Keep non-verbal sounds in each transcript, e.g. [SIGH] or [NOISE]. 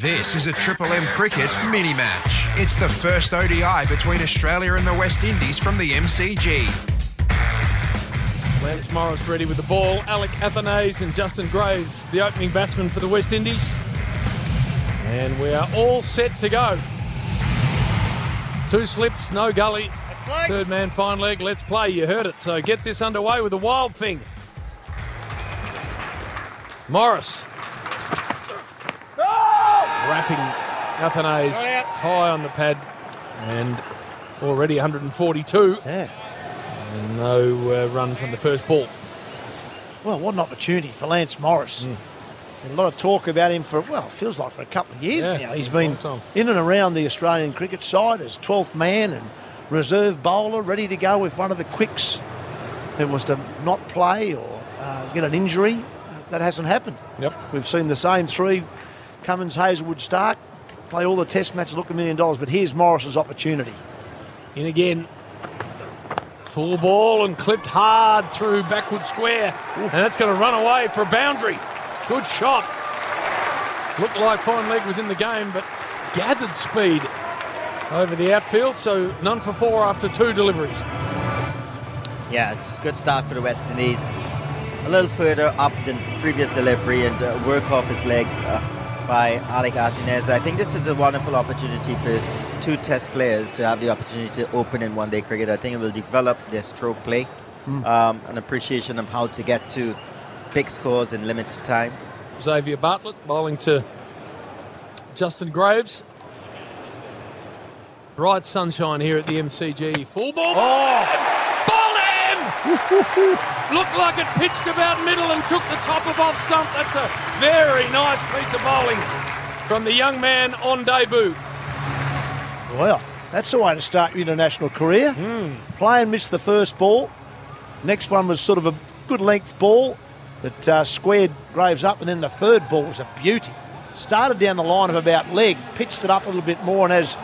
This is a Triple M cricket mini match. It's the first ODI between Australia and the West Indies from the MCG. Lance Morris ready with the ball. Alick Athanaze and Justin Graves, the opening batsman for the West Indies. And we are all set to go. Two slips, no gully. Third man, fine leg. Let's play. You heard it. So get this underway with a wild thing. Morris. Wrapping Athanaze high on the pad. And already 142. Yeah. And no uh, run from the first ball. Well, what an opportunity for Lance Morris. Mm. A lot of talk about him for, well, it feels like for a couple of years Yeah, now. He's been in and around the Australian cricket side as 12th man and reserve bowler, ready to go if one of the quicks who was to not play or uh, get an injury. That hasn't happened. Yep. We've seen the same three Cummins, Hazlewood, Stark play all the test matches, look a million dollars. But here's Morris's opportunity. In again. Full ball and clipped hard through backward square. And that's going to run away for a boundary. Good shot. Looked like Fine Leg was in the game, but gathered speed over the outfield. So none for four after two deliveries. Yeah, it's a good start for the West Indies. A little further up than previous delivery and uh, work off his legs uh, by Alick Athanaze. I think this is a wonderful opportunity for two test players to have the opportunity to open in one day cricket. I think it will develop their stroke play, um, an appreciation of how to get to big scores in limited time. Xavier Bartlett bowling to Justin Graves. Bright sunshine here at the MCG. Full ball. Bowled him! Looked like it pitched about middle and took the top of off stump. That's a very nice piece of bowling from the young man on debut. Well, that's the way to start your international career. Play and miss the first ball. Next one was sort of a good length ball that uh, squared Graves up, and then the third ball was a beauty. Started down the line of about leg, pitched it up a little bit more, and as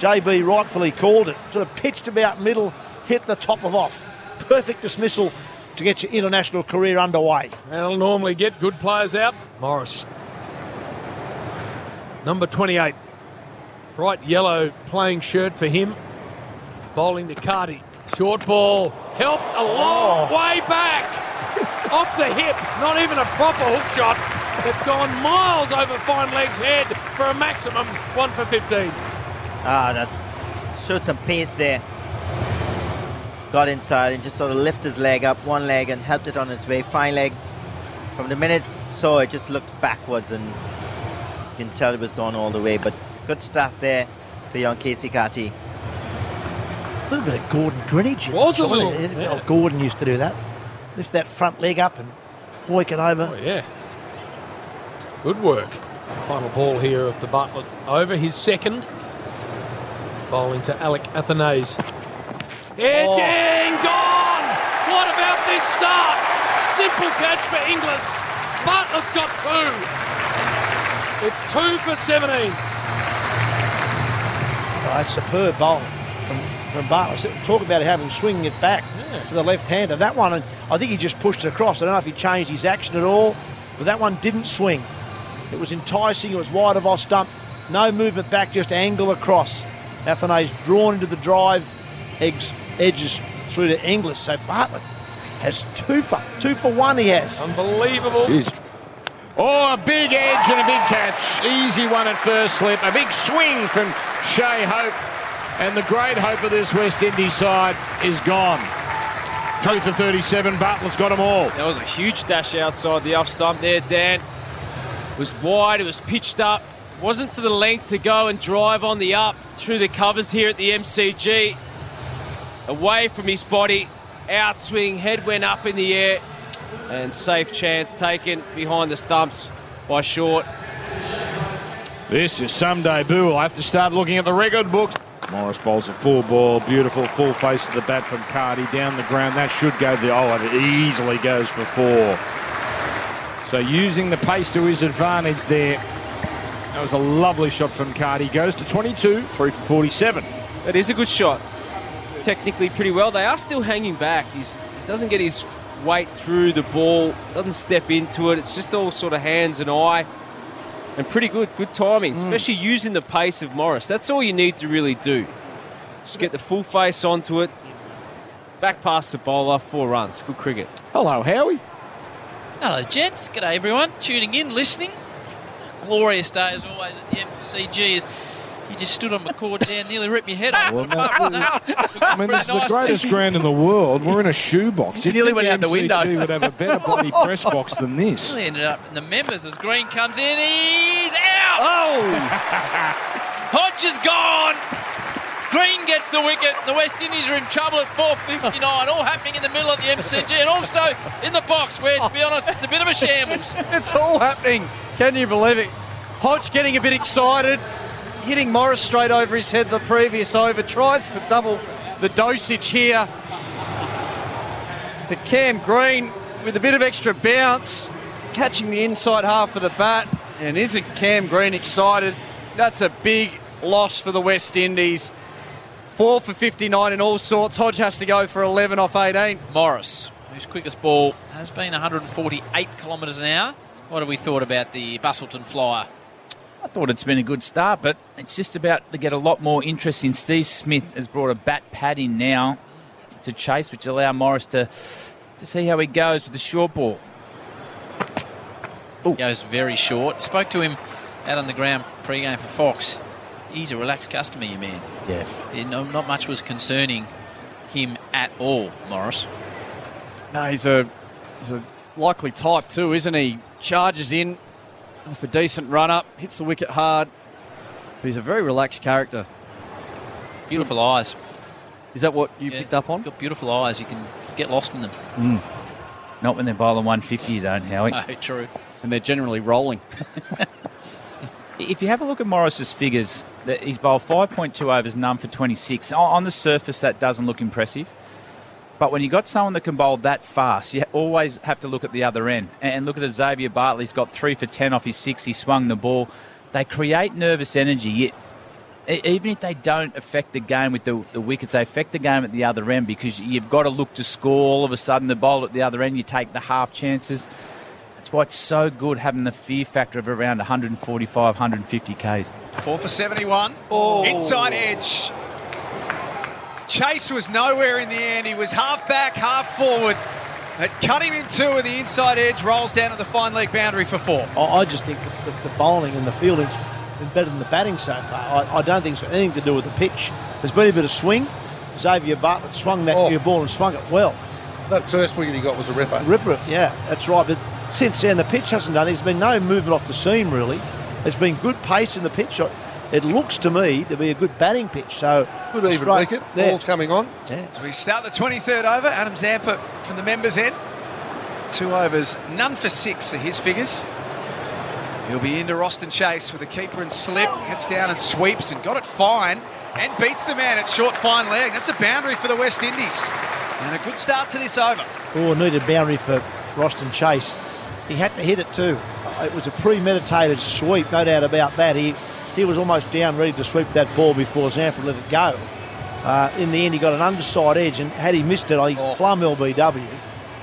JB rightfully called it, sort of pitched about middle, hit the top of off. Perfect dismissal to get your international career underway. That'll normally get good players out. Morris. Number 28. Bright yellow playing shirt for him. Bowling to Carty. Short ball. Helped a long way back. [LAUGHS] Off the hip. Not even a proper hook shot. It's gone miles over Fine Leg's head for a maximum 1 for 15. Ah, that's showed some pace there. Got inside and just sort of lifted his leg up, one leg, and helped it on its way. Fine leg. From the minute saw it, just looked backwards, and you can tell it was gone all the way. But good start there for young Casey Carty. A little bit of Gordon Greenidge. Was a it, wasn't little, it? yeah. Oh, Gordon used to do that. Lift that front leg up and hoik it over. Oh, yeah. Good work. Final ball here of the Bartlett over his second. Bowling to Alick Athanaze. Edging gone! What about this start? Simple catch for Inglis. Bartlett's got two. It's two for 17. Oh, that's superb bowling from, from Bartlett. Talk about having swinging it back Yeah. to the left-hander. That one, I think he just pushed it across. I don't know if he changed his action at all, but that one didn't swing. It was enticing. It was wide of off stump. No movement back, just angle across. Athanaze drawn into the drive, eggs, edges through to Inglis. So Bartlett has two for two for one. He has. Unbelievable. Oh, a big edge and a big catch. Easy one at first slip. A big swing from Shai Hope. And the great hope of this West Indies side is gone. Three for 37. Bartlett's got them all. That was a huge dash outside the off stump there, Dan. It was wide, it was pitched up. Wasn't for the length to go and drive on the up through the covers here at the MCG. Away from his body, outswing, head went up in the air, and safe chance taken behind the stumps by Short. This is some debut. I'll have to start looking at the record books. Morris bowls a full ball, beautiful full face of the bat from Carty down the ground. That should go the oh, it easily goes for four. So using the pace to his advantage there. That was a lovely shot from Carty. Goes to 22, 3 for 47. That is a good shot. Technically pretty well. They are still hanging back. He's, he doesn't get his weight through the ball, doesn't step into it. It's just all sort of hands and eye. And pretty good, good timing, hmm. especially using the pace of Morris. That's all you need to really do. Just get the full face onto it. Back past the bowler, four runs. Good cricket. Hello, Howie. Hello, gents. G'day, everyone. Tuning in, listening. Glorious day as always at the MCG. As you just stood on my cord down, nearly ripped your head off. Well, no, [LAUGHS] Apart I mean, this is the greatest ground in the world. We're in a shoebox. You nearly went out the MCG window. would have a better bloody press box than this. Nearly ended up in the members as Green comes in. He's out. Oh! Hodge is gone. Green gets the wicket. The West Indies are in trouble at 4.59. All happening in the middle of the MCG and also in the box where, to be honest, it's a bit of a shambles. [LAUGHS] It's all happening. Can you believe it? Hodge getting a bit excited, hitting Morris straight over his head the previous over, tries to double the dosage here. To Cam Green with a bit of extra bounce, catching the inside half of the bat. And isn't Cam Green excited? That's a big loss for the West Indies. Four for 59 in all sorts. Hodge has to go for 11 off 18. Morris, whose quickest ball has been 148 kilometres an hour. What have we thought about the Busselton flyer? I thought it's been a good start, but it's just about to get a lot more interest in. Steve Smith has brought a bat pad in now to chase, which allow Morris to to see how he goes with the short ball. Goes very short. Spoke to him out on the ground pre-game for Fox. He's a relaxed customer, you man. Yeah. Yeah, no, not much was concerning him at all, Morris. No, he's a he's a likely type too, isn't he? Charges in off a decent run up, hits the wicket hard. But he's a very relaxed character. Beautiful eyes. Is that what you Yeah, picked up on? Got beautiful eyes. You can get lost in them. Hmm. Not when they're bowling 150, you don't, Howie. [LAUGHS] Oh, true. And they're generally rolling. [LAUGHS] If you have a look at Morris's figures, that he's bowled 5.2 overs, none for 26. On- On the surface, that doesn't look impressive. But when you've got someone that can bowl that fast, you always have to look at the other end. And look at Xavier Bartlett. He's got three for 10 off his six. He swung the ball. They create nervous energy. Yet, even if they don't affect the game with the, the wickets, they affect the game at the other end because you've got to look to score. All of a sudden, the bowl at the other end, you take the half chances. That's why it's so good having the fear factor of around 145, 150 Ks. Four for 71. Oh. Inside edge. Chase was nowhere in the end. He was half back, half forward. It cut him in two, and the inside edge rolls down to the fine leg boundary for four. I, I just think the, the bowling and the fielding's been better than the batting so far. I, I don't think it's got anything to do with the pitch. There's been a bit of swing. Xavier Bartlett swung that Oh. new ball and swung it well. That first wicket he got was a ripper. Ripper, yeah, that's right. But since then, the pitch hasn't done. There's been no movement off the seam really. There's been good pace in the pitch. It looks to me to be a good batting pitch. So Good even straight- wicket. Yeah. Ball's coming on. Yeah. As we start the 23rd over, Adam Zampa from the members' end. Two overs, none for six are his figures. He'll be into Roston Chase with a keeper and slip, gets down and sweeps and got it fine and beats the man at short fine leg. That's a boundary for the West Indies. And a good start to this over. Oh, needed boundary for Roston Chase. He had to hit it too. It was a premeditated sweep, no doubt about that. He he was almost down ready to sweep that ball before Zampa let it go. Uh, in the end, he got an underside edge, and had he missed it, I think plum LBW.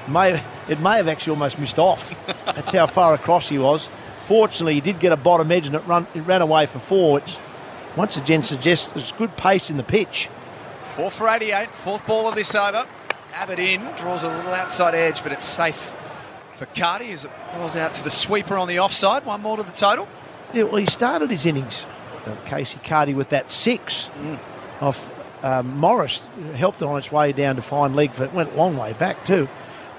May it may have actually almost missed off. [LAUGHS] That's how far across he was. Fortunately, he did get a bottom edge, and it run it ran away for four, which once again suggests there's good pace in the pitch. Four for 88, fourth ball of this over. Abbott in, draws a little outside edge, but it's safe for Carty as it rolls out to the sweeper on the offside. One more to the total. Yeah, well, he started his innings, uh, Casey Carty, with that six off um, Morris. Helped it on its way down to fine leg. For, it went a long way back, too.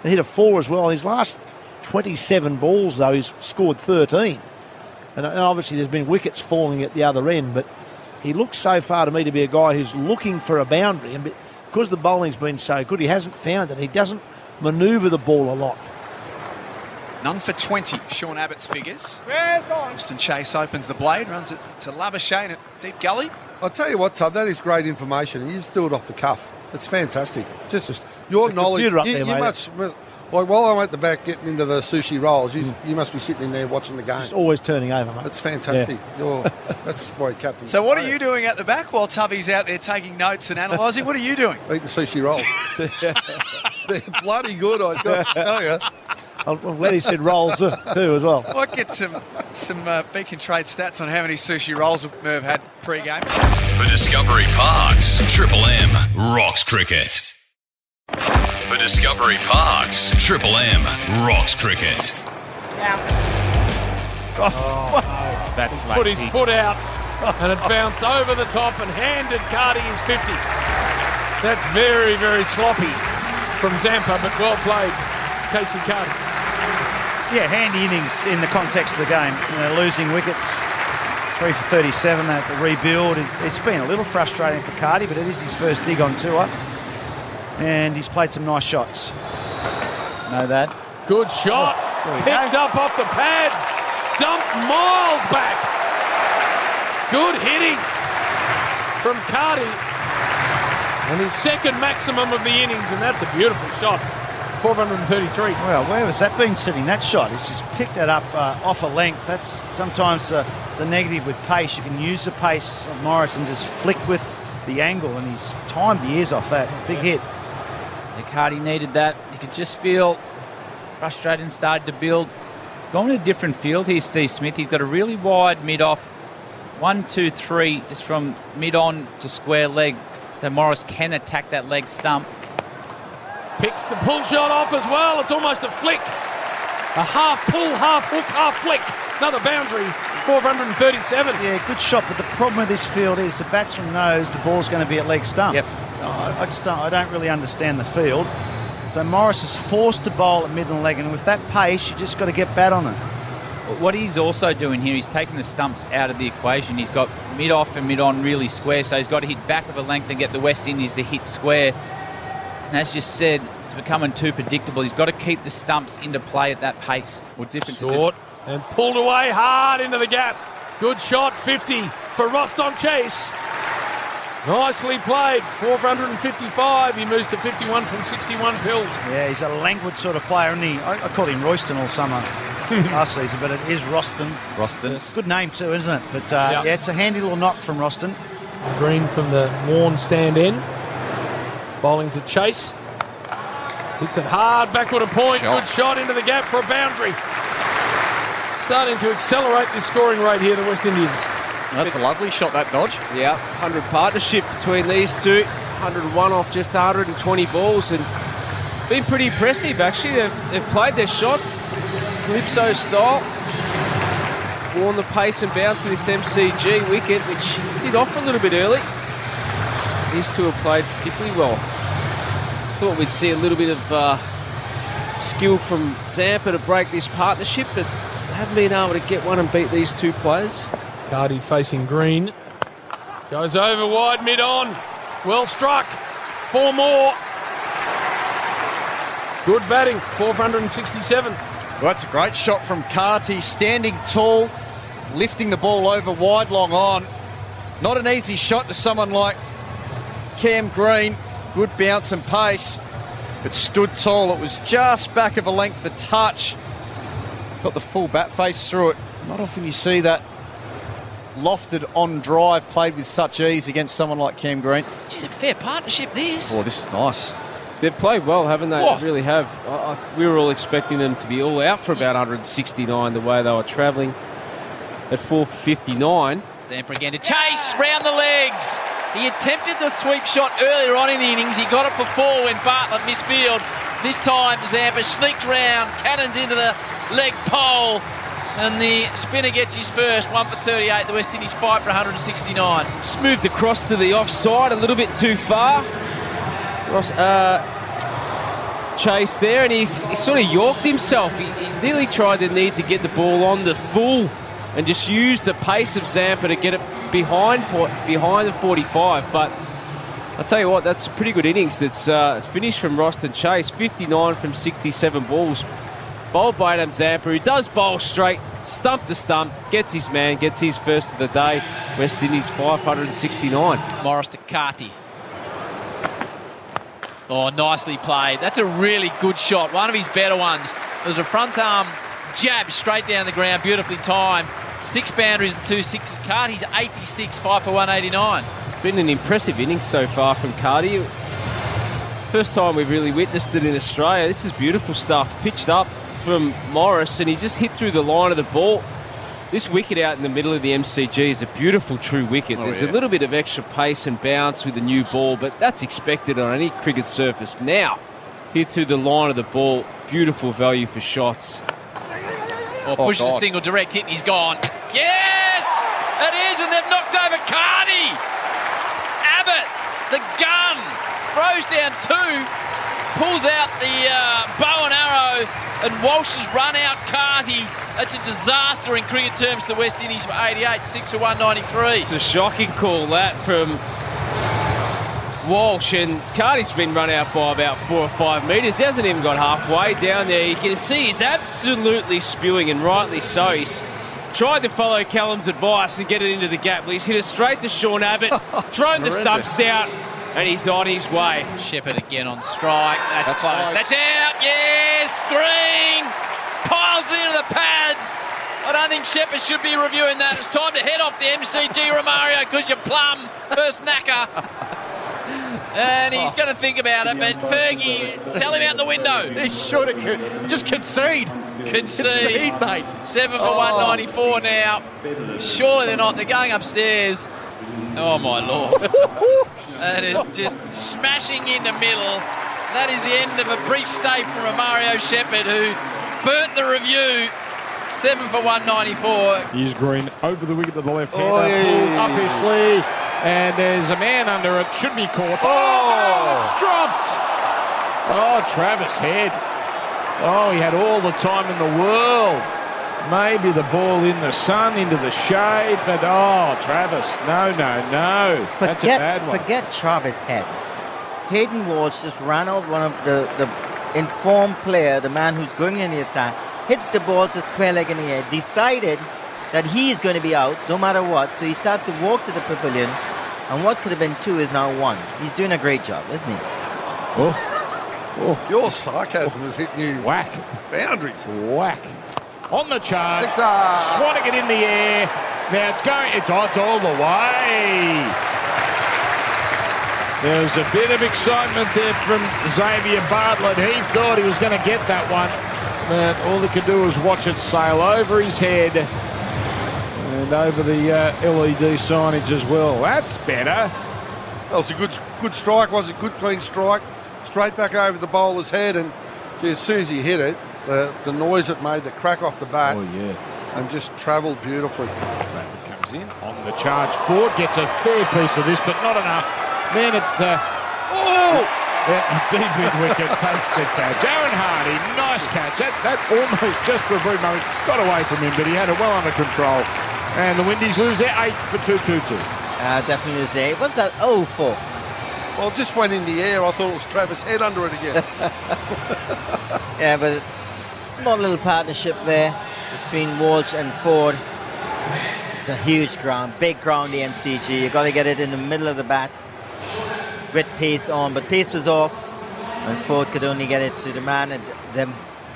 He hit a four as well. His last 27 balls, though, he's scored 13. And, and obviously, there's been wickets falling at the other end, but he looks so far to me to be a guy who's looking for a boundary. And because the bowling's been so good, he hasn't found it. He doesn't manoeuvre the ball a lot. None for 20, Sean Abbott's figures. Winston Chase opens the blade, runs it to Labuschagne at deep gully. I'll tell you what, Tub, that is great information. You just do it off the cuff. It's fantastic. Just, just your The knowledge. computer up you, there, you mate. must, like while I'm at the back getting into the sushi rolls, you, you must be sitting in there watching the game. Just always turning over, mate. That's fantastic. You're, [LAUGHS] that's why captain. So, what are you doing at the back while Tubby's out there taking notes and analysing? What are you doing? Eating sushi rolls. [LAUGHS] [LAUGHS] They're bloody good, I got to tell you. I'm glad he said rolls too as well. Might get some some uh, Beacon Trade stats on how many sushi rolls Merv had pre-game. For Discovery Parks, Triple M rocks cricket. For Discovery Parks, Triple M rocks cricket. [LAUGHS] That's Put his foot out and it bounced over the top and handed Carty his 50. That's very, very sloppy from Zampa, but well played, Casey Carty. Yeah, handy innings in the context of the game. You know, losing wickets, three for 37 at the rebuild. It's, it's been a little frustrating for Carty, but it is his first dig on tour. And he's played some nice shots. Know that. Good shot. Oh, there we Picked up off the pads. Dumped miles back. Good hitting from Carty. And his second maximum of the innings, and that's a beautiful shot. 433. Well, where has that been sitting? That shot, he's just picked that up uh, off a length. That's sometimes the, the negative with pace. You can use the pace of Morris and just flick with the angle, and he's timed the ears off that. It's a big hit. Cardi needed that. You could just feel frustrated and started to build. Going to a different field here, Steve Smith. He's got a really wide mid off. One, two, three, just from mid on to square leg. So Morris can attack that leg stump. Picks the pull shot off as well. It's almost a flick. A half pull, half hook, half flick. Another boundary. 437. Yeah, good shot. But the problem with this field is the batsman knows the ball's going to be at leg stump. Yep. I, I just don't, I don't really understand the field. So Morris is forced to bowl at mid and leg, and with that pace, you just got to get bat on it. What he's also doing here, he's taking the stumps out of the equation. He's got mid off and mid on really square, so he's got to hit back of a length and get the West Indies to hit square. And as you said, it's becoming too predictable. He's got to keep the stumps into play at that pace. Or different to Short and pulled away hard into the gap. Good shot, 50 for Roston Chase. Nicely played, 455. He moves to 51 from 61 pills. Yeah, he's a languid sort of player, and he I, I called him Royston all summer [LAUGHS] last season, but it is Roston. Roston. Good name too, isn't it? But uh, Yeah. yeah. it's a handy little knock from Roston. Green from the Warne stand end. Bowling to Chase. Hits it hard, backward a point. Shot. Good shot into the gap for a boundary. Starting to accelerate the scoring rate here, the West Indians. That's a lovely shot, that dodge. Yeah, 100 partnership between these two. 101 off just 120 balls and been pretty impressive actually. They've, they've played their shots Calypso style. Worn the pace and bounce of this MCG wicket, which did off a little bit early. These two have played particularly well. Thought we'd see a little bit of uh, skill from Zampa to break this partnership, but haven't been able to get one and beat these two players. Carty facing Green. Goes over wide, mid on. Well struck. Four more. Good batting. 467. Well, that's a great shot from Carty, standing tall, lifting the ball over wide, long on. Not an easy shot to someone like Cam Green. Good bounce and pace, but stood tall. It was just back of a length, a touch. Got the full bat face through it. Not often you see that lofted on drive played with such ease against someone like Cam Green. Geez, a fair partnership, this. Oh, this is nice. They've played well, haven't they? Oh. They really have. I, I, we were all expecting them to be all out for about 169 the way they were travelling at 459. Zampa again to chase round the legs. He attempted the sweep shot earlier on in the innings. He got it for four when Bartlett missed field. This time Zampa sneaked round, cannons into the leg pole, and the spinner gets his first. One for 38. The West Indies fight for 169. It's moved across to the offside a little bit too far. Ross, uh, Chase there, and he's, he sort of yorked himself. He, he nearly tried to need to get the ball on the full and just use the pace of Zampa to get it behind behind the 45. But I'll tell you what, that's a pretty good innings. That's uh, finished from Roston Chase, 59 from 67 balls. Bowled by Adam Zampa, who does bowl straight, stump to stump, gets his man, gets his first of the day. West Indies 569. Morris Carty. Oh, nicely played. That's a really good shot. One of his better ones. It was a front arm jab straight down the ground, beautifully timed. Six boundaries and two sixes. Carty's 86, 5 for 189. It's been an impressive innings so far from Carty. First time we've really witnessed it in Australia. This is beautiful stuff. Pitched up, from Morris, and he just hit through the line of the ball. This wicket out in the middle of the MCG is a beautiful true wicket. Oh, There's yeah. a little bit of extra pace and bounce with the new ball, but that's expected on any cricket surface. Now, hit through the line of the ball, beautiful value for shots. Or Oh, pushes God. single direct hit and he's gone. Yes! It is, and they've knocked over Carty. Abbott, the gun, throws down two, pulls out the uh, bow and arrow, and Walsh has run out Carty. That's a disaster in cricket terms to the West Indies for 88, 6 for 193. It's a shocking call that from Walsh, and Carty's been run out by about four or five metres. He hasn't even got halfway down there. You can see he's absolutely spewing, and rightly so. He's tried to follow Callum's advice and get it into the gap. But he's hit it straight to Sean Abbott, [LAUGHS] thrown the stumps out, and he's on his way. Shepherd again on strike. That's, That's close. close. That's out. Yes, Green piles it into the pads. I don't think Shepherd should be reviewing that. It's time to head off the MCG, Romario, because you're plum. First knacker. [LAUGHS] And he's going to think about it, but Fergie, tell him out the window. He should have just concede. Concede. Concede, mate. Seven for Oh. 194 now. Surely they're not. They're going upstairs. Oh, my Lord. [LAUGHS] that is just smashing in the middle. That is the end of a brief stay from Romario Shepherd, who burnt the review. Seven for 194. Here's Green over the wicket to the left hander. Oh, yeah, Pulled yeah, up his sleeve, and there's a man under it. Should be caught. Oh, oh it's dropped. Oh, Travis Head. Oh, he had all the time in the world. Maybe the ball in the sun, into the shade, but oh, Travis, no, no, no. That's a bad one. forget Travis Head. Hayden Walsh just ran out one of the, the informed player, the man who's going in the attack, hits the ball to square leg in the air, decided that he is going to be out no matter what, so he starts to walk to the pavilion, and what could have been two is now one. He's doing a great job, isn't he? Oh. oh. Your sarcasm is hitting you. Whack. Boundaries. Whack. On the charge. Sixer. Swatting it in the air. Now it's going, it's, oh, it's all the way. There's a bit of excitement there from Xavier Bartlett. He thought he was going to get that one, but all he could do was watch it sail over his head and over the uh, LED signage as well. That's better. That was a good, good strike, was it? Good, clean strike. Straight back over the bowler's head, and gee, as soon as he hit it, the, the noise it made, the crack off the bat, Oh, yeah. and just travelled beautifully. Bradley comes in on the charge. Forde gets a fair piece of this, but not enough. Man, it. Uh, oh! deep mid wicket [LAUGHS] takes the catch. Aaron Hardy, nice catch. That, that almost just for a brief moment got away from him, but he had it well under control. And the Windies lose their eighth for 2 2 2. Uh, definitely say. What's that O for? Well, it just went in the air. I thought it was Travis Head under it again. [LAUGHS] Yeah, but small little partnership there between Walsh and Forde. It's a huge ground, big ground, the MCG. You've got to get it in the middle of the bat with pace on, but pace was off, and Forde could only get it to the man And the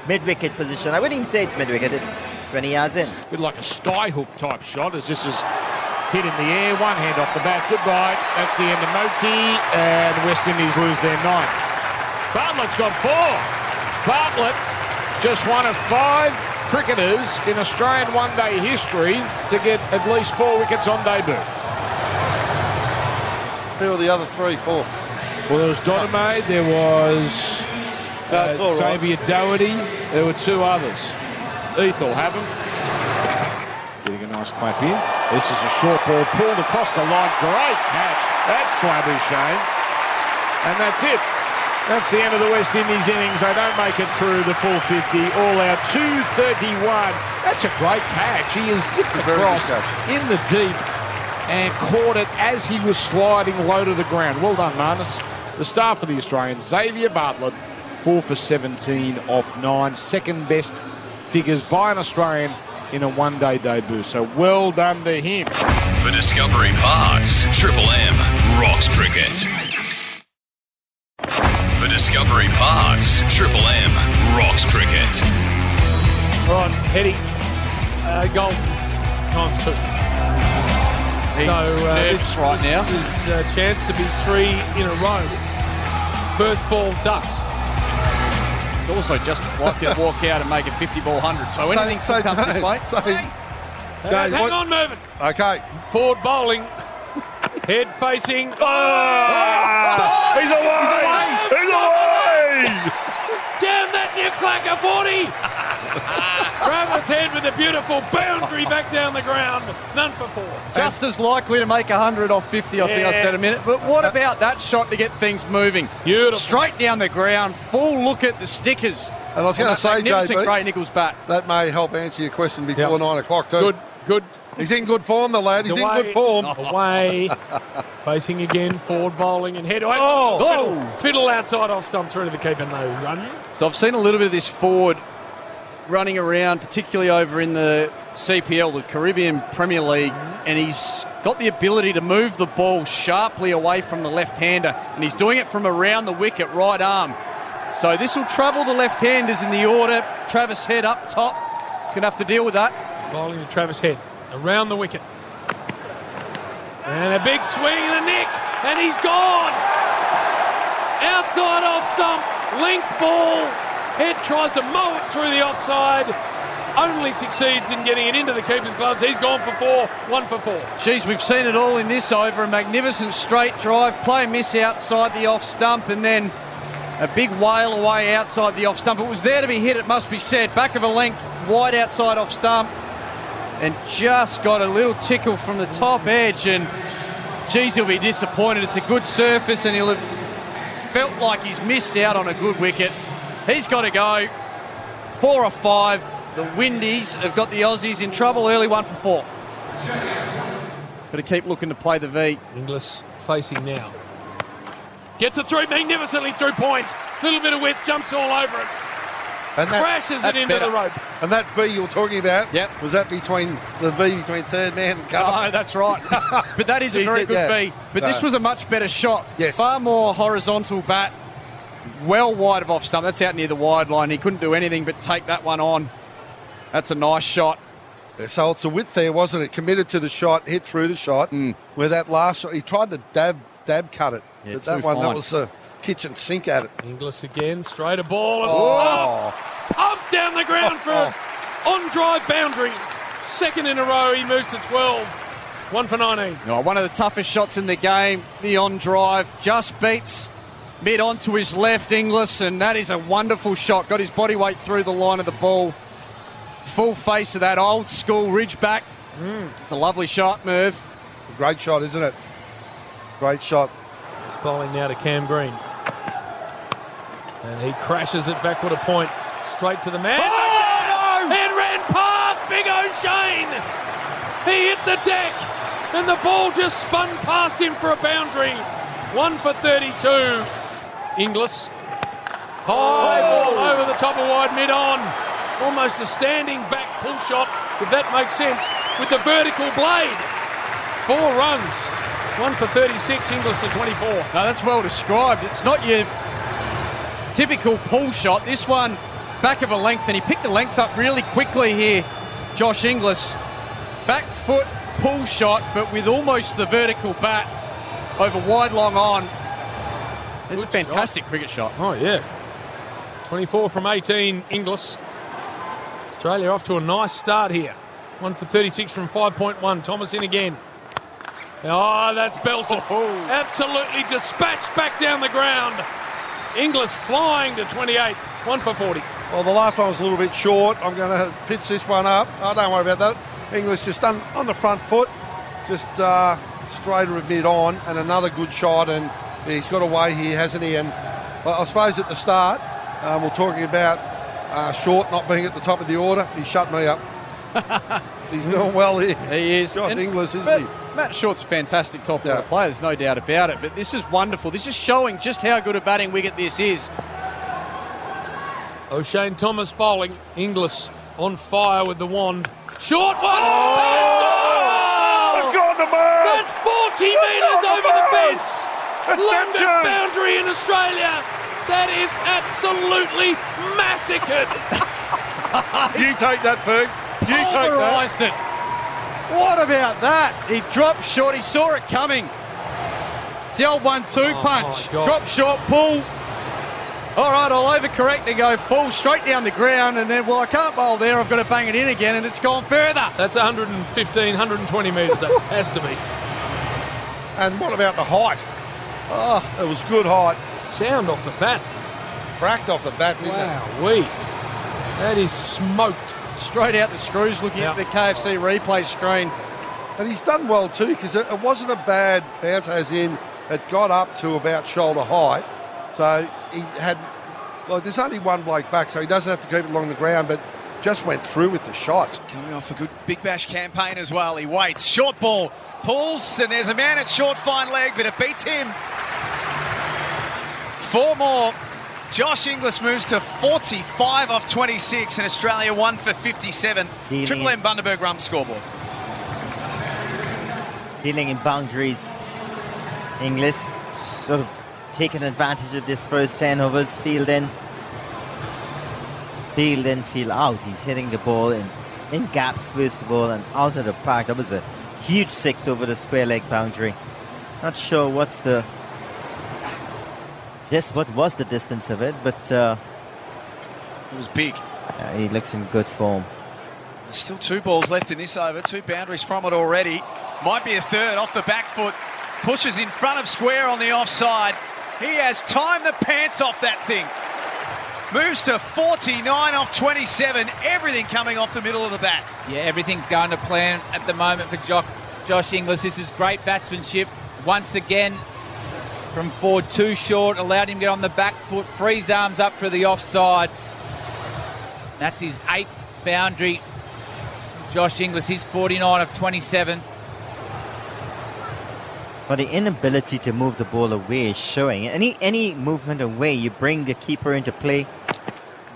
mid-wicket position. I wouldn't even say it's mid-wicket; it's 20 yards in. bit like a sky hook type shot as this is hit in the air. One hand off the bat. Goodbye. That's the end of Motie. And the West Indies lose their ninth. Bartlett's got four. Bartlett, just one of five cricketers in Australian one day history to get at least four wickets on debut. Who are the other three, four? Well, there was Dottermaid, there was That's uh, all right. Xavier Doherty, there were two others. Will have them. Getting a nice clap in. This is a short ball pulled across the line. Great catch. That's Swabby Shane. And that's it. That's the end of the West Indies innings. They don't make it through the full 50. All out 231. That's a great catch. He is zipped across in the deep and caught it as he was sliding low to the ground. Well done, Marnus. The star for the Australians, Xavier Bartlett, 4 for 17 off 9. Second best figures by an Australian in a one day debut. So well done to him. For Discovery Parks, Triple M rocks cricket. For Discovery Parks, Triple M rocks cricket. Right, Hetty, uh, goal times two. He's so uh, this, right this now. is a chance to be three in a row. First ball, Ducks. It's also just as likely to walk out and make a 50 ball 100. So anything so, still comes this way. so, Hang, James, hang what- on, moving. Okay. Forward bowling. Head facing. Ah! He's away! He's away! Damn that new clacker 40! Travis Head with a beautiful boundary back down the ground. None for four. Just as likely to make 100 off 50, I think I said a minute. But what uh, about that shot to get things moving? Beautiful. Straight down the ground, full look at the stickers. And I was going to say, magnificent JB, Gray Nichols bat. that may help answer your question before Yep. nine o'clock too. Good, good. He's in good form, the lad. He's in good form. Away. [LAUGHS] Facing again, forward bowling and head. Oh, Oh. fiddle, oh. fiddle outside off stump through to the keeper. No run. So I've seen a little bit of this forward running around, particularly over in the CPL, the Caribbean Premier League, and he's got the ability to move the ball sharply away from the left-hander, and he's doing it from around the wicket, right arm. So this will trouble the left-handers in the order. Travis Head up top. He's going to have to deal with that. Bowling to Travis Head. Around the wicket. And a big swing and a nick. And he's gone. Outside off stump. Length ball. Head tries to mow it through the offside. Only succeeds in getting it into the keeper's gloves. He's gone for four. One for four. Geez, we've seen it all in this over. A magnificent straight drive, play miss outside the off stump, and then a big whale away outside the off stump. It was there to be hit, it must be said. Back of a length, wide outside off stump, and just got a little tickle from the top edge. And geez, he'll be disappointed. It's a good surface, and he'll have felt like he's missed out on a good wicket. He's got to go. Four or five. The Windies have got the Aussies in trouble early, one for four. Got to keep looking to play the V. Inglis facing now. Gets it through magnificently through points. Little bit of width, jumps all over it. And that, Crashes it into better. the rope. and that V you were talking about, Yep. was that between the V between third man and cover? No, that's right. [LAUGHS] but that is a very good that. V. But this was a much better shot. Yes. Far more horizontal bat. Well wide of off stump. That's out near the wide line. He couldn't do anything but take that one on. That's a nice shot. So it's a width there, wasn't it? Committed to the shot, hit through the shot. Mm. Where that last shot, he tried to dab dab cut it, Yeah, but that too one, that was the kitchen sink at it. Inglis again, straight a ball and Oh. pumped, pumped down the ground for an on drive boundary. Second in a row, he moves to 12. One for 19. No, one of the toughest shots in the game. The on drive just beats mid onto his left, Inglis, and that is a wonderful shot. Got his body weight through the line of the ball. Full face of that old school ridge back. Mm. It's a lovely shot, Merv. Great shot, isn't it? Great shot. He's bowling now to Cam Green. And he crashes it backward a point. Straight to the man. Oh, no! And ran past Big Oshane. He hit the deck. And the ball just spun past him for a boundary. One for 32. Inglis. High ball oh. over the top of wide mid on. Almost a standing back pull shot, if that makes sense, with the vertical blade. Four runs. One for 36, Inglis to 24. No, that's well described. It's not your typical pull shot. This one, back of a length, and he picked the length up really quickly here, Josh Inglis. Back foot pull shot, but with almost the vertical bat over wide long on. It's a Good fantastic cricket shot. Oh, yeah. 24 from 18, Inglis. Australia off to a nice start here. One for 36 from 5.1. Thomas in again. Oh, that's belted. Absolutely dispatched back down the ground. Inglis flying to 28. One for 40. Well, the last one was a little bit short. I'm going to pitch this one up. Oh, don't worry about that. Inglis just done on the front foot, just uh, straight of mid on, and another good shot. And he's got away here, hasn't he? And I I suppose at the start, um, we're talking about uh, short not being at the top of the order. He shut me up. [LAUGHS] he's doing well here. He is. Josh And Inglis, isn't Matt, he? Matt Short's a fantastic top order Yeah. player, there's no doubt about it. But this is wonderful. This is showing just how good a batting wicket this is. Oshane Thomas bowling. Inglis on fire with the wand. Short one. Let's go on the mark! That's 40 metres over the Miles! fence. That's Longest Neptune! boundary in Australia. That is absolutely massacred. [LAUGHS] You take that, Ferg. You take that. Pulverised it. What about that? He dropped short. He saw it coming. It's the old one-two Oh, punch. Drop short, pull. All right, I'll overcorrect and go full straight down the ground, and then, well, I can't bowl there. I've got to bang it in again, and it's gone further. That's 115, 120 metres. That has to be. And what about the height? Oh, it was good height. Sound off the bat. Cracked off the bat, didn't it? Wow, we. That is smoked. Straight out the screws looking at the KFC replay screen. And he's done well too because it, it wasn't a bad bounce, as in it got up to about shoulder height. So he had, like, there's only one bloke back, so he doesn't have to keep it along the ground, but just went through with the shot. Coming off a good Big Bash campaign as well. He waits, short ball, pulls, and there's a man at short fine leg, but it beats him. Four more. Josh Inglis moves to 45 off 26, and Australia one for 57. Dealing Triple in- M Bundaberg Rum scoreboard. dealing in boundaries. Inglis sort of taking advantage of this first 10 overs, field in. Field in, field out. He's hitting the ball in, in gaps, first of all, and out of the park. That was a huge six over the square leg boundary. Not sure what's the. This what was the distance of it, but uh, It was big. yeah, he looks in good form. There's still two balls left in this over, two boundaries from it already. Might be a third off the back foot. Pushes in front of square on the offside. He has timed the pants off that thing. Moves to 49 off 27. Everything coming off the middle of the bat. Yeah, everything's going to plan at the moment for Josh, Inglis. This is great batsmanship. Once again, from Forde, too short, allowed him to get on the back foot, frees arms up for the offside. That's his eighth boundary. Josh Inglis, he's 49 of 27. But the inability to move the ball away is showing. Any any movement away, you bring the keeper into play.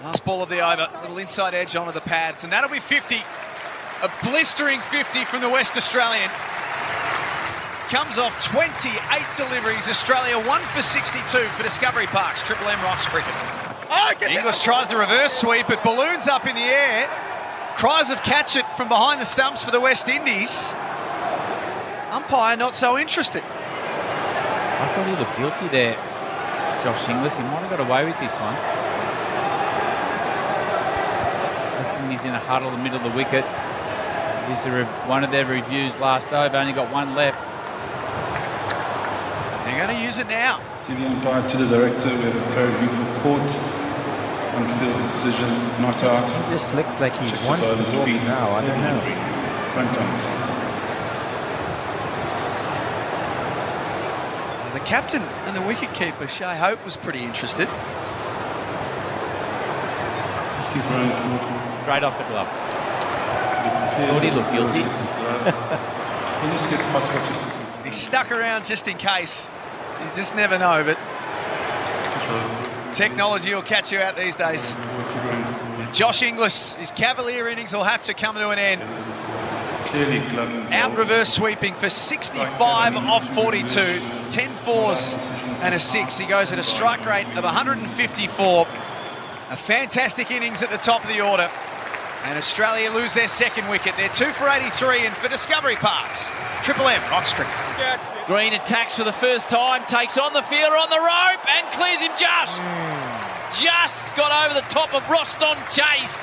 Last ball of the over. Little inside edge onto the pads. And that'll be 50. A blistering 50 from the West Australian. Comes off 28 deliveries. Australia 1 for 62 for Discovery Parks. Triple M Rocks cricket. Inglis tries a reverse sweep. but balloons up in the air. Cries of catch it from behind the stumps for the West Indies. Umpire not so interested. I thought he looked guilty there, Josh Inglis. He might have got away with this one. West Indies in a huddle in the middle of the wicket. Used the one of their reviews last over, only got one left. They're going to use it now. To the umpire, to the director, we have a peer review for court. On-field decision, not out. He just looks like he Check wants to bowler's walk now. I don't know. Front on. The captain and the wicketkeeper, Shai Hope, was pretty interested. Just keep running forward. Right off the glove. Thought he looked guilty. [LAUGHS] You just get hot just to He stuck around just in case. You just never know, but technology will catch you out these days. Josh Inglis, his Cavalier innings will have to come to an end. Out reverse sweeping for 65 off 42, 10 fours and a six. He goes at a strike rate of 154. A fantastic innings at the top of the order. And Australia lose their second wicket. They're two for 83 and for Discovery Parks. Triple M, Rocks Cricket. Green attacks for the first time, takes on the fielder on the rope and clears him just. Just got over the top of Roston Chase.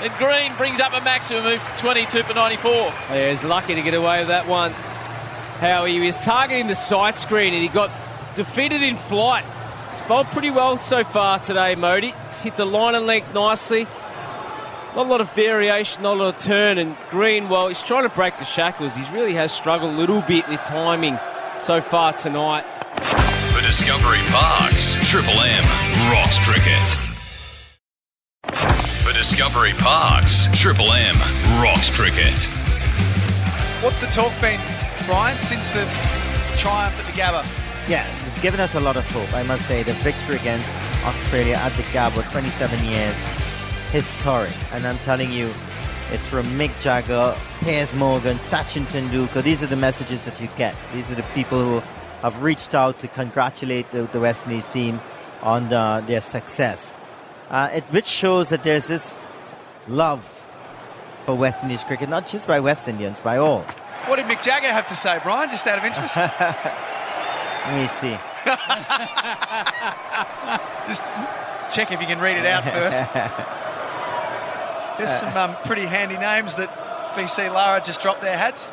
And Green brings up a maximum, move to 22 for 94. Yeah, he's lucky to get away with that one. How he was targeting the side screen and he got defeated in flight. He's bowled pretty well so far today, Motie. He's hit the line and length nicely. Not a lot of variation, not a lot of turn. And Green, well, he's trying to break the shackles. He really has struggled a little bit with timing so far tonight. For Discovery Parks, Triple M rocks cricket. For Discovery Parks, Triple M rocks cricket. What's the talk been, Brian, since the triumph at the Gabba? Yeah, it's given us a lot of hope. I must say, the victory against Australia at the Gabba, 27 years, historic. And I'm telling you, it's from Mick Jagger, Piers Morgan, Sachin Tendulkar. These are the messages that you get. These are the people who have reached out to congratulate the, the West Indies team on the, their success. Uh, it, which shows that there's this love for West Indies cricket, not just by West Indians, by all. What did Mick Jagger have to say, Brian, just out of interest? [LAUGHS] Let me see. [LAUGHS] just check if you can read it out first. There's some um, pretty handy names that BC Lara just dropped their hats.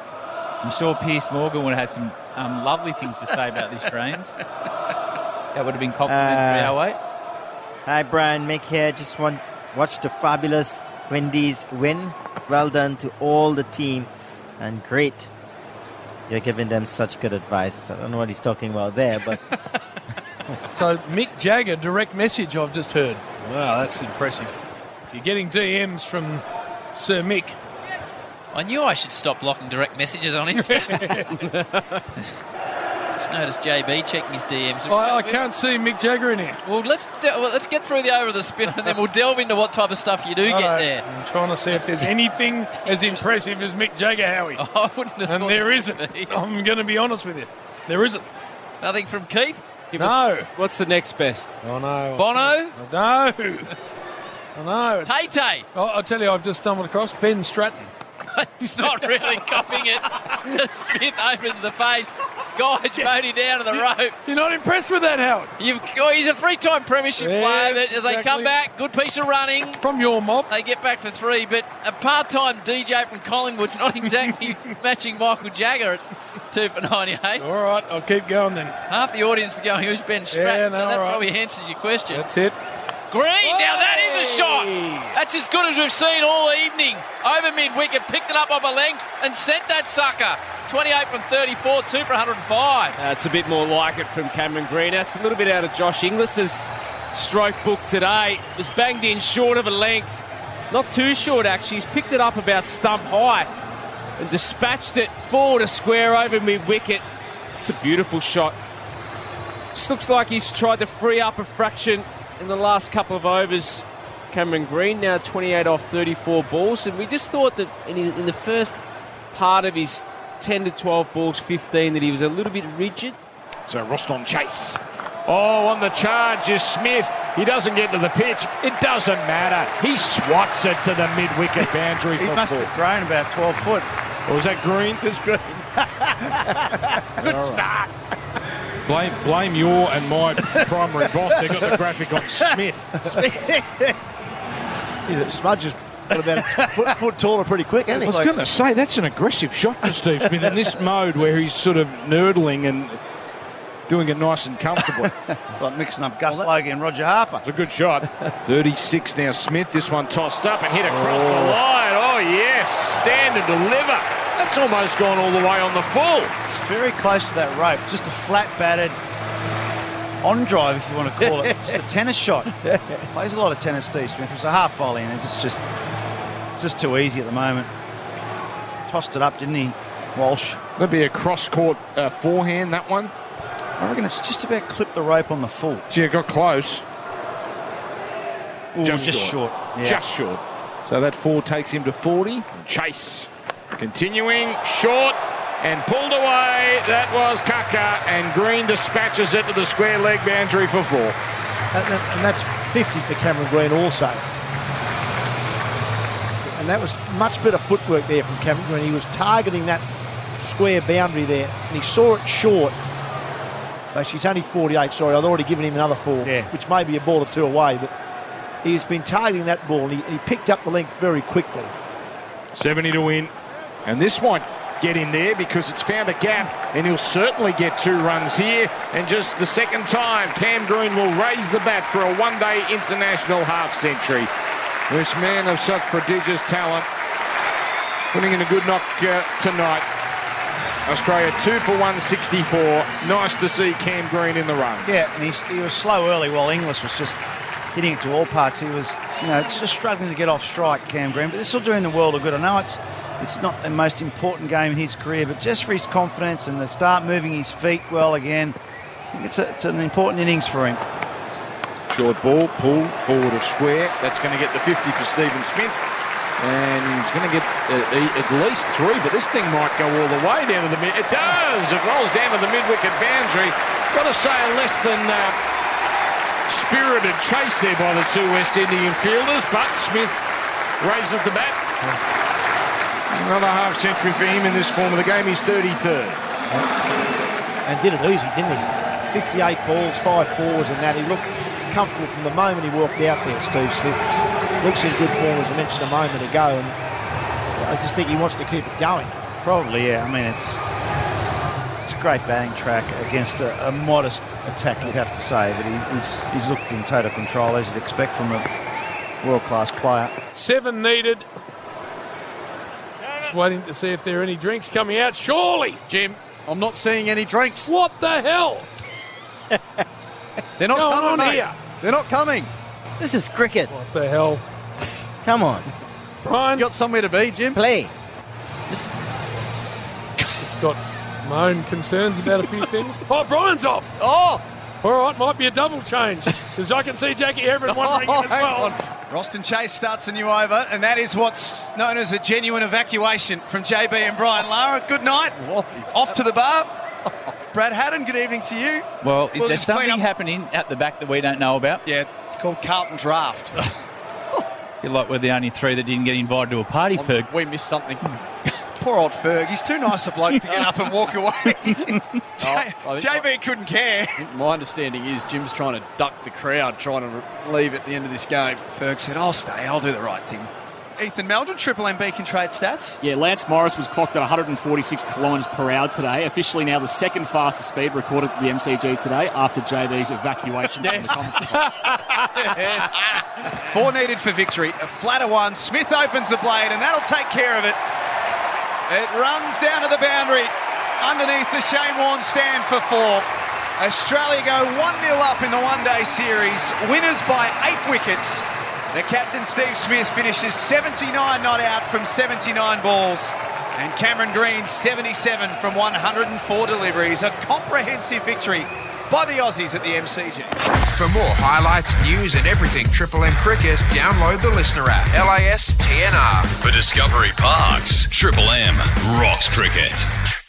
I'm sure Piers Morgan would have had some um, lovely things to say about the Australians. That would have been complimentary, Uh, 08. Hi, Brian. Mick here. Just want watch the fabulous Windies win. Well done to all the team, and great. You're giving them such good advice. I don't know what he's talking about there, but [LAUGHS] [LAUGHS] So Mick Jagger, direct message I've just heard. Wow, that's impressive. If you're getting DMs from Sir Mick. I knew I should stop blocking direct messages on Insta. [LAUGHS] Just noticed JB checking his DMs. I, I can't see Mick Jagger in here. Well, let's de- well, let's get through the over the spin, and then we'll delve into what type of stuff you do Righto. get there. I'm trying to see if there's anything as impressive as Mick Jagger, Howie. [LAUGHS] I wouldn't have and there there isn't. I'm going to be honest with you. There isn't. Nothing from Keith. Give No. us- what's the next best? Oh, no. Bono. No. I know. Tay Tay. Oh, I'll tell you, I've just stumbled across Ben Stratton. [LAUGHS] He's not really copying it. [LAUGHS] Smith opens the face. Guys Motie down to the rope. You're not impressed with that, Howard? You've, he's a three-time premiership Yes, player, but as they come back, good piece of running. From your mob. They get back for three, but a part-time DJ from Collingwood's not exactly [LAUGHS] matching Michael Jagger at two for 98. All right, I'll keep going then. Half the audience is going, who's Ben Stratton? Yeah, no, so that right. probably answers your question. That's it. Green, now that is a shot. That's as good as we've seen all evening. Over mid wicket, picked it up off a length and sent that sucker. 28 from 34, 2 for 105. That's a bit more like it from Cameron Green. That's a little bit out of Josh Inglis's stroke book today. Was banged in short of a length. Not too short, actually. He's picked it up about stump high and dispatched it forward a square over mid wicket. It's a beautiful shot. Just looks like he's tried to free up a fraction in the last couple of overs. Cameron Green now 28 off 34 balls, and we just thought that in, in the first part of his 10 to 12 balls, 15, that he was a little bit rigid. So Roston Chase. Oh, on the charge is Smith. He doesn't get to the pitch. It doesn't matter. He swats it to the mid-wicket [LAUGHS] boundary He for must four. have grown about 12 foot. Or was that Green? [LAUGHS] It's green. [LAUGHS] Good start. Blame, blame your and my [LAUGHS] primary boss. They got the graphic on Smith. [LAUGHS] Yeah, Smudge has got about a [LAUGHS] foot, foot taller pretty quick, I hasn't was he? going to say that's an aggressive shot for Steve Smith in this mode where he's sort of nurdling and doing it nice and comfortably. like mixing up Gus Logie and Roger Harper. It's a good shot. 36 now, Smith. This one tossed up and hit across the oh. line. Oh, yes. Stand and deliver. That's almost gone all the way on the full. It's very close to that rope. Just a flat batted on drive, if you want to call it. It's a [LAUGHS] tennis shot. Plays a lot of tennis, Steve Smith. It was a half volley, and it's just, just, just too easy at the moment. Tossed it up, didn't he, Walsh? That'd be a cross court uh, forehand, that one. I reckon it's just about clipped the rope on the full. Yeah, got close. Ooh, just short. Yeah. Just short. So that four takes him to 40. Chase continuing short and pulled away. That was Kaka, and Green dispatches it to the square leg boundary for four. And, and- and that's 50 for Cameron Green also. And that was much better footwork there from Cameron Green. He was targeting that square boundary there, and he saw it short. Actually, he's only 48, sorry. I'd already given him another four, which may be a ball or two away, but he's been targeting that ball, and he, he picked up the length very quickly. 70 to win. And this might get him there because it's found a gap and he'll certainly get two runs here. And just the second time, Cam Green will raise the bat for a one-day international half century. This man of such prodigious talent putting in a good knock uh, tonight. Australia two for 164. Nice to see Cam Green in the run. Yeah, and he, he was slow early while Inglis was just hitting it to all parts. He was, you know, just struggling to get off strike, Cam Green. But this will do him the world of good. I know it's it's not the most important game in his career, but just for his confidence and to start moving his feet well again, it's, a, it's an important innings for him. Short ball, pull forward of square. That's going to get the 50 for Stephen Smith. And he's going to get uh, e- at least three, but this thing might go all the way down to the mid. It does. It rolls down to the mid-wicket boundary. Got to say, a less than uh, spirited chase there by the two West Indian fielders, but Smith raises the bat. Another half century for him in this form of the game. He's 33rd. And did it easy, didn't he? 58 balls, five fours, and that. He looked comfortable from the moment he walked out there, Steve Smith. Looks in good form, as I mentioned a moment ago, and I just think he wants to keep it going. Probably, yeah. I mean, it's it's a great batting track against a, a modest attack, you'd have to say, but he, he's, he's looked in total control, as you'd expect from a world-class player. Seven needed. Just waiting to see if there are any drinks coming out. Surely, Jim. I'm not seeing any drinks. What the hell? They're not Going coming, on mate. here? They're not coming. This is cricket. What the hell? Come on. Brian? You got somewhere to be, Jim? Play. Just got my own concerns about a few things. [LAUGHS] Oh, Brian's off. Oh! All right, might be a double change because I can see Jackie Everett wondering [LAUGHS] Oh, as well. on. Roston Chase starts a new over, and that is what's known as a genuine evacuation from JB and Brian Lara. Good night. Off to the bar. [LAUGHS] Brad Haddin, good evening to you. Well, is We'll there something happening at the back that we don't know about? Yeah, it's called Carlton Draft. [LAUGHS] You're like we're the only three that didn't get invited to a party, Ferg. We missed something. [LAUGHS] Poor old Ferg. He's too nice a bloke to get up and walk away. [LAUGHS] [LAUGHS] J- oh, I think JB couldn't care. My understanding is Jim's trying to duck the crowd, trying to leave at the end of this game. Ferg said, I'll stay. I'll do the right thing. Ethan Meldon, Triple M Beacon Trade Stats. Yeah, Lance Morris was clocked at 146 kilometres per hour today. Officially now the second fastest speed recorded at the MCG today after JB's evacuation. from the Commonwealth. [LAUGHS] Four needed for victory. A flatter one. Smith opens the blade, and that'll take care of it. It runs down to the boundary underneath the Shane Warne stand for four. Australia go 1 0 up in the one day series. Winners by eight wickets. The captain, Steve Smith, finishes 79 not out from 79 balls. And Cameron Green, 77 from 104 deliveries. A comprehensive victory by the Aussies at the MCG. For more highlights, news, and everything Triple M cricket, download the listener app. LAS TNR. For Discovery Parks, Triple M rocks cricket.